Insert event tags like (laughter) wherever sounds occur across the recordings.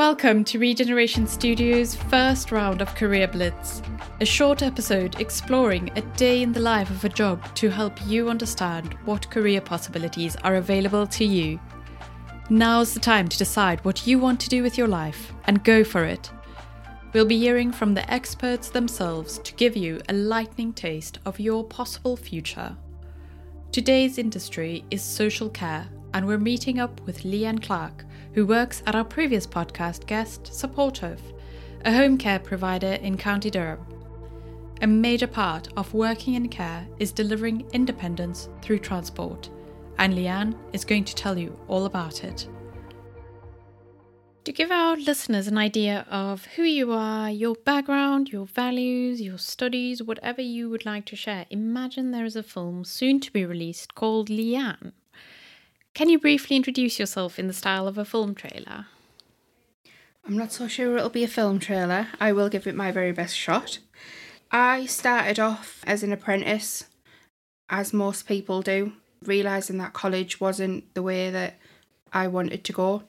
Welcome to Regeneration Studios' first round of Career Blitz, a short episode exploring a day in the life of a job to help you understand what career possibilities are available to you. Now's the time to decide what you want to do with your life and go for it. We'll be hearing from the experts themselves to give you a lightning taste of your possible future. Today's industry is social care, and we're meeting up with Leanne Clark, who works at our previous podcast guest, Supportive, a home care provider in County Durham. A major part of working in care is delivering independence through transport, and Leanne is going to tell you all about it. To give our listeners an idea of who you are, your background, your values, your studies, whatever you would like to share, imagine there is a film soon to be released called Leanne. Can you briefly introduce yourself in the style of a film trailer? I'm not so sure it'll be a film trailer. I will give it my very best shot. I started off as an apprentice, as most people do, realising that college wasn't the way that I wanted to go.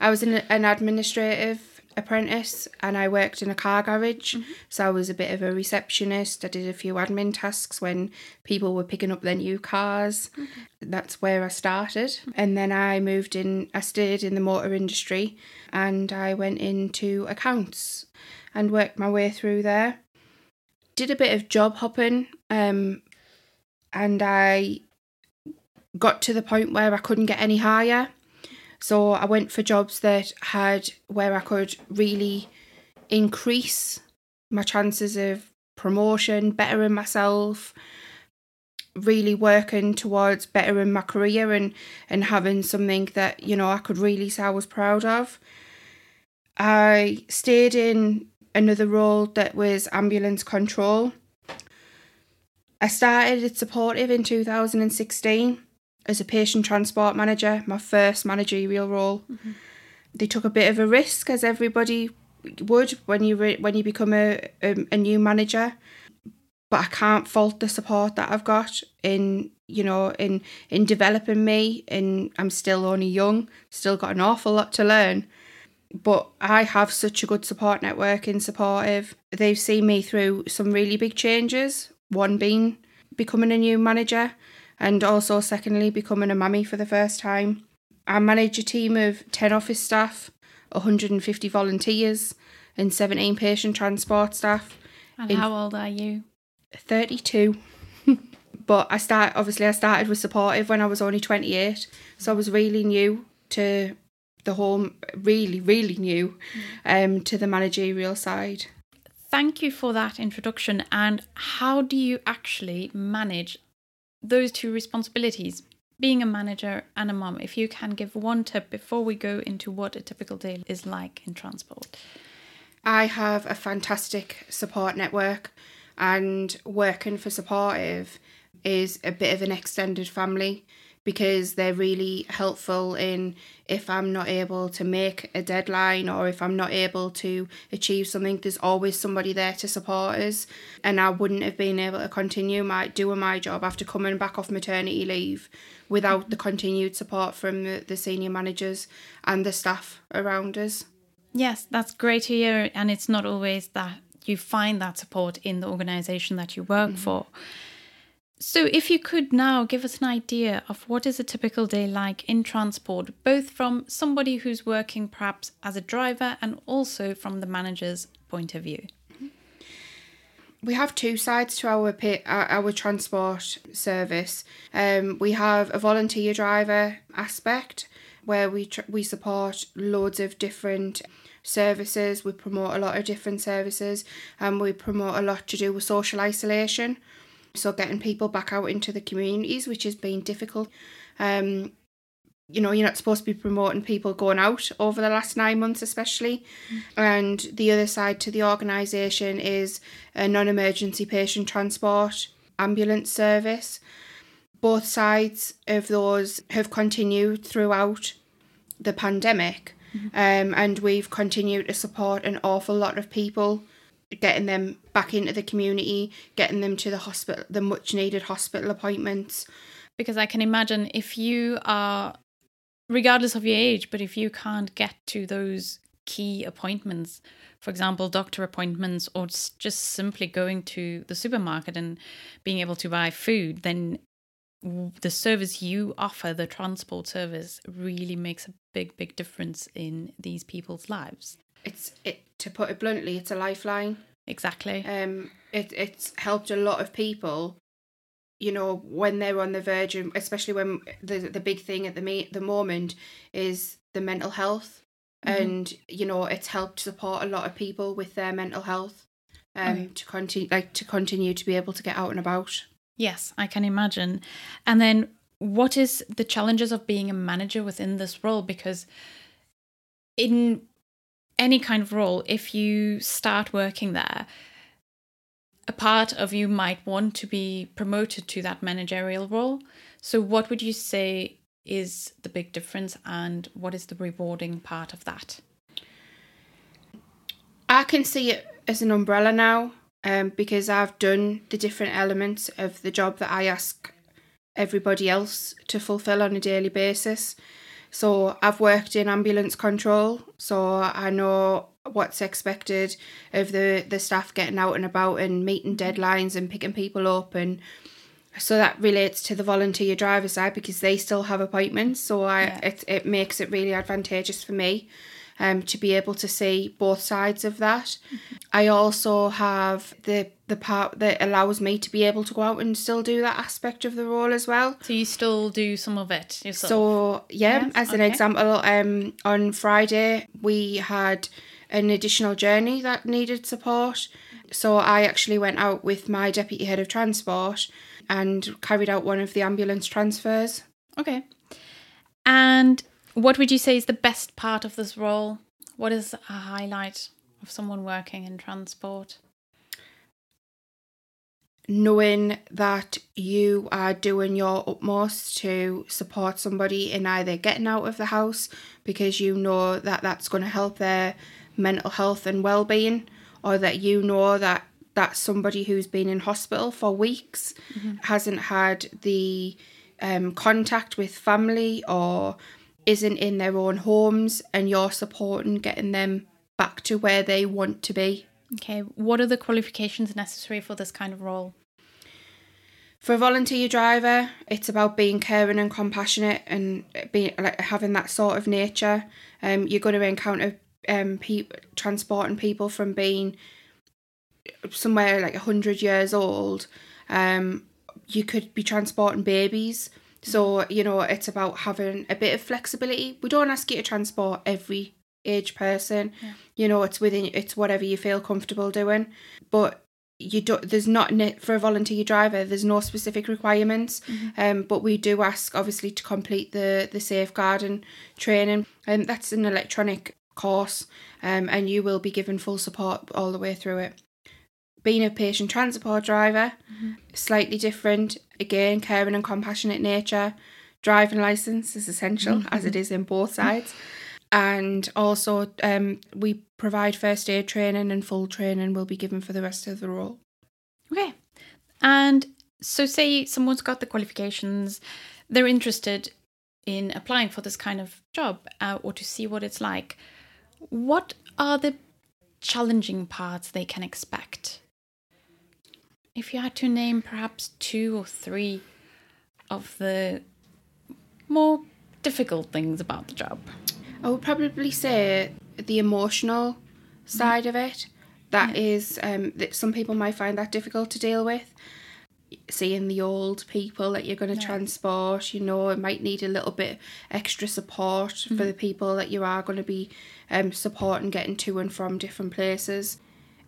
I was an, an administrative apprentice and I worked in a car garage. Mm-hmm. So I was a bit of a receptionist. I did a few admin tasks when people were picking up their new cars. Okay. That's where I started. And then I moved in, I stayed in the motor industry and I went into accounts and worked my way through there. Did a bit of job hopping um, and I got to the point where I couldn't get any higher. So I went for jobs that had where I could really increase my chances of promotion, bettering myself, really working towards bettering my career and, and having something that, you know, I could really say I was proud of. I stayed in another role that was ambulance control. I started at Supportive in 2016 as a patient transport manager, my first managerial role. Mm-hmm. They took a bit of a risk, as everybody would when you re- when you become a, a, a new manager. But I can't fault the support that I've got in you know in in developing me. And I'm still only young, still got an awful lot to learn. But I have such a good support network in supportive. They've seen me through some really big changes. One being becoming a new manager and also, secondly, becoming a mummy for the first time. I manage a team of 10 office staff, 150 volunteers, and 17 patient transport staff. And how old are you? 32. (laughs) but I start obviously I started with supportive when I was only 28, so I was really new to the whole really really new um to the managerial side. Thank you for that introduction and how do you actually manage those two responsibilities being a manager and a mom if you can give one tip before we go into what a typical day is like in transport. I have a fantastic support network and working for supportive is a bit of an extended family because they're really helpful in if I'm not able to make a deadline or if I'm not able to achieve something, there's always somebody there to support us. And I wouldn't have been able to continue my doing my job after coming back off maternity leave without the continued support from the, the senior managers and the staff around us. Yes, that's great to hear. And it's not always that you find that support in the organization that you work mm-hmm. for. So, if you could now give us an idea of what is a typical day like in transport, both from somebody who's working perhaps as a driver and also from the manager's point of view. We have two sides to our our transport service. Um, we have a volunteer driver aspect where we tr- we support loads of different services. We promote a lot of different services, and we promote a lot to do with social isolation. So getting people back out into the communities, which has been difficult. Um, you know, you're not supposed to be promoting people going out over the last nine months, especially. Mm. And the other side to the organisation is a non emergency patient transport ambulance service. Both sides of those have continued throughout the pandemic, mm-hmm. um, and we've continued to support an awful lot of people getting them back into the community, getting them to the hospital, the much needed hospital appointments. Because I can imagine if you are, regardless of your age, but if you can't get to those key appointments, for example, doctor appointments, or just simply going to the supermarket and being able to buy food, then the service you offer, the transport service, really makes a big, big difference in these people's lives. It's it to put it bluntly, it's a lifeline. Exactly. Um, it it's helped a lot of people. You know, when they're on the verge, and especially when the the big thing at the me- the moment is the mental health, and you know, it's helped support a lot of people with their mental health, um, Okay. to continue like to continue to be able to get out and about. Yes, I can imagine. And then what is the challenges of being a manager within this role? Because in any kind of role, if you start working there, a part of you might want to be promoted to that managerial role. So, what would you say is the big difference, and what is the rewarding part of that? I can see it as an umbrella now, um, because I've done the different elements of the job that I ask everybody else to fulfill on a daily basis. So I've worked in ambulance control, so I know what's expected of the the staff getting out and about and meeting deadlines and picking people up and so that relates to the volunteer driver side because they still have appointments so I Yeah. it it makes it really advantageous for me um to be able to see both sides of that. I also have the the part that allows me to be able to go out and still do that aspect of the role as well. So, you still do some of it yourself? So yeah, Yes, as an example, um, on Friday we had an additional journey that needed support. So I actually went out with my deputy head of transport and carried out one of the ambulance transfers. Okay. And what would you say is the best part of this role? What is a highlight of someone working in transport? Knowing that you are doing your utmost to support somebody in either getting out of the house because you know that that's going to help their mental health and well-being or that you know that that somebody who's been in hospital for weeks hasn't had the um, contact with family or isn't in their own homes and you're supporting getting them back to where they want to be Okay. What are the qualifications necessary for this kind of role? For a volunteer driver, it's about being caring and compassionate and being like having that sort of nature. Um, you're going to encounter um people transporting people from being somewhere like hundred years old. Um, you could be transporting babies. So you know it's about having a bit of flexibility. We don't ask you to transport every age person. You know it's within it's whatever you feel comfortable doing, but you don't there's not for a volunteer driver there's no specific requirements. Um but we do ask obviously to complete the the safeguarding training. And that's an electronic course um and you will be given full support all the way through it. Being a patient transport driver slightly different. Again caring and compassionate nature. Driving license is essential as it is in both sides (laughs) and also um, we provide first aid training and full training will be given for the rest of the role. Okay. And so, say someone's got the qualifications, they're interested in applying for this kind of job uh, or to see what it's like. What are the challenging parts they can expect? If you had to name perhaps two or three of the more difficult things about the job. I would probably say the emotional side of it. That is um, that some people might find that difficult to deal with. Seeing the old people that you're going to Yeah. transport, you know, it might need a little bit extra support for the people that you are going to be um, supporting getting to and from different places.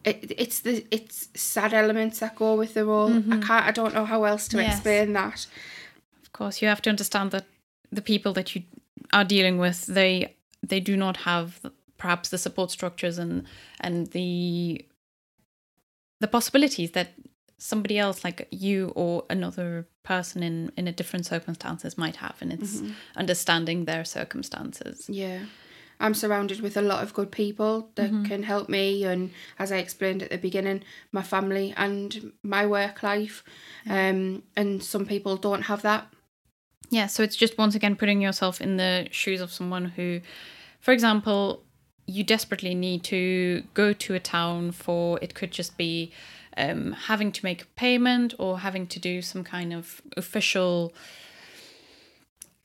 It, it's the it's sad elements that go with the role. I can't. I don't know how else to Yes. explain that. Of course, you have to understand that the people that you are dealing with, they they do not have perhaps the support structures and and the the possibilities that somebody else like you or another person in in a different circumstances might have and it's understanding their circumstances Yeah. I'm surrounded with a lot of good people that can help me and as I explained at the beginning, my family and my work life. Um and some people don't have that. Yeah, so it's just once again putting yourself in the shoes of someone who, for example, you desperately need to go to a town for it could just be um, having to make a payment or having to do some kind of official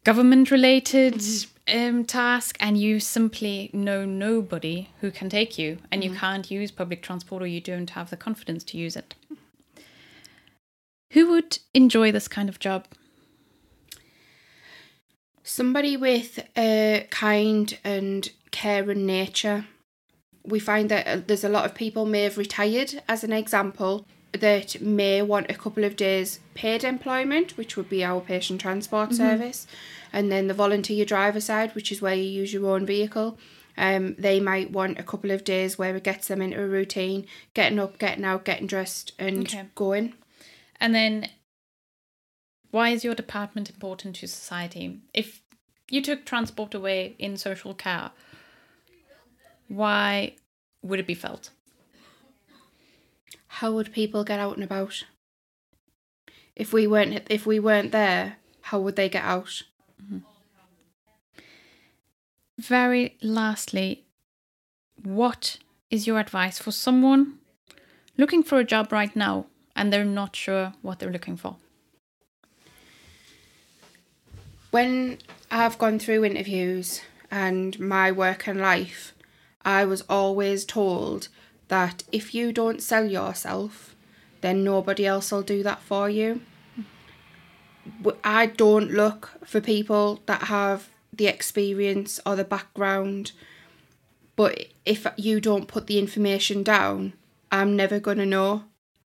government related mm-hmm. um, task and you simply know nobody who can take you and mm-hmm. you can't use public transport or you don't have the confidence to use it who would enjoy this kind of job somebody with a kind and caring nature we find that uh, there's a lot of people may have retired as an example that may want a couple of days paid employment, which would be our patient transport mm-hmm. service, and then the volunteer driver side, which is where you use your own vehicle. Um, they might want a couple of days where it gets them into a routine, getting up, getting out, getting dressed, and okay. going. And then, why is your department important to society? If you took transport away in social care, why would it be felt? How would people get out and about? If we weren't if we weren't there, how would they get out? Mm-hmm. Very lastly, what is your advice for someone looking for a job right now and they're not sure what they're looking for? When I've gone through interviews and my work and life, I was always told that if you don't sell yourself, then nobody else will do that for you. I don't look for people that have the experience or the background, but if you don't put the information down, I'm never going to know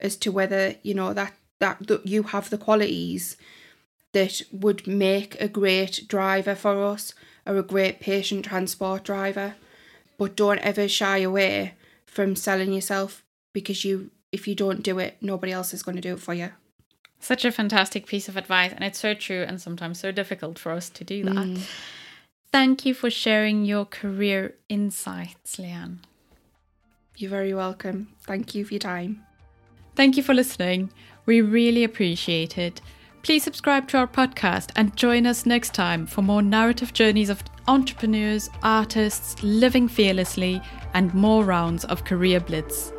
as to whether, you know, that, that, that you have the qualities that would make a great driver for us or a great patient transport driver. But don't ever shy away from selling yourself because you if you don't do it nobody else is going to do it for you. Such a fantastic piece of advice and it's so true and sometimes so difficult for us to do that. Mm. thank you for sharing your career insights leanne. You're very welcome. Thank you for your time. Thank you for listening. We really appreciate it Please subscribe to our podcast and join us next time for more narrative journeys of entrepreneurs, artists living fearlessly, and more rounds of Career Blitz.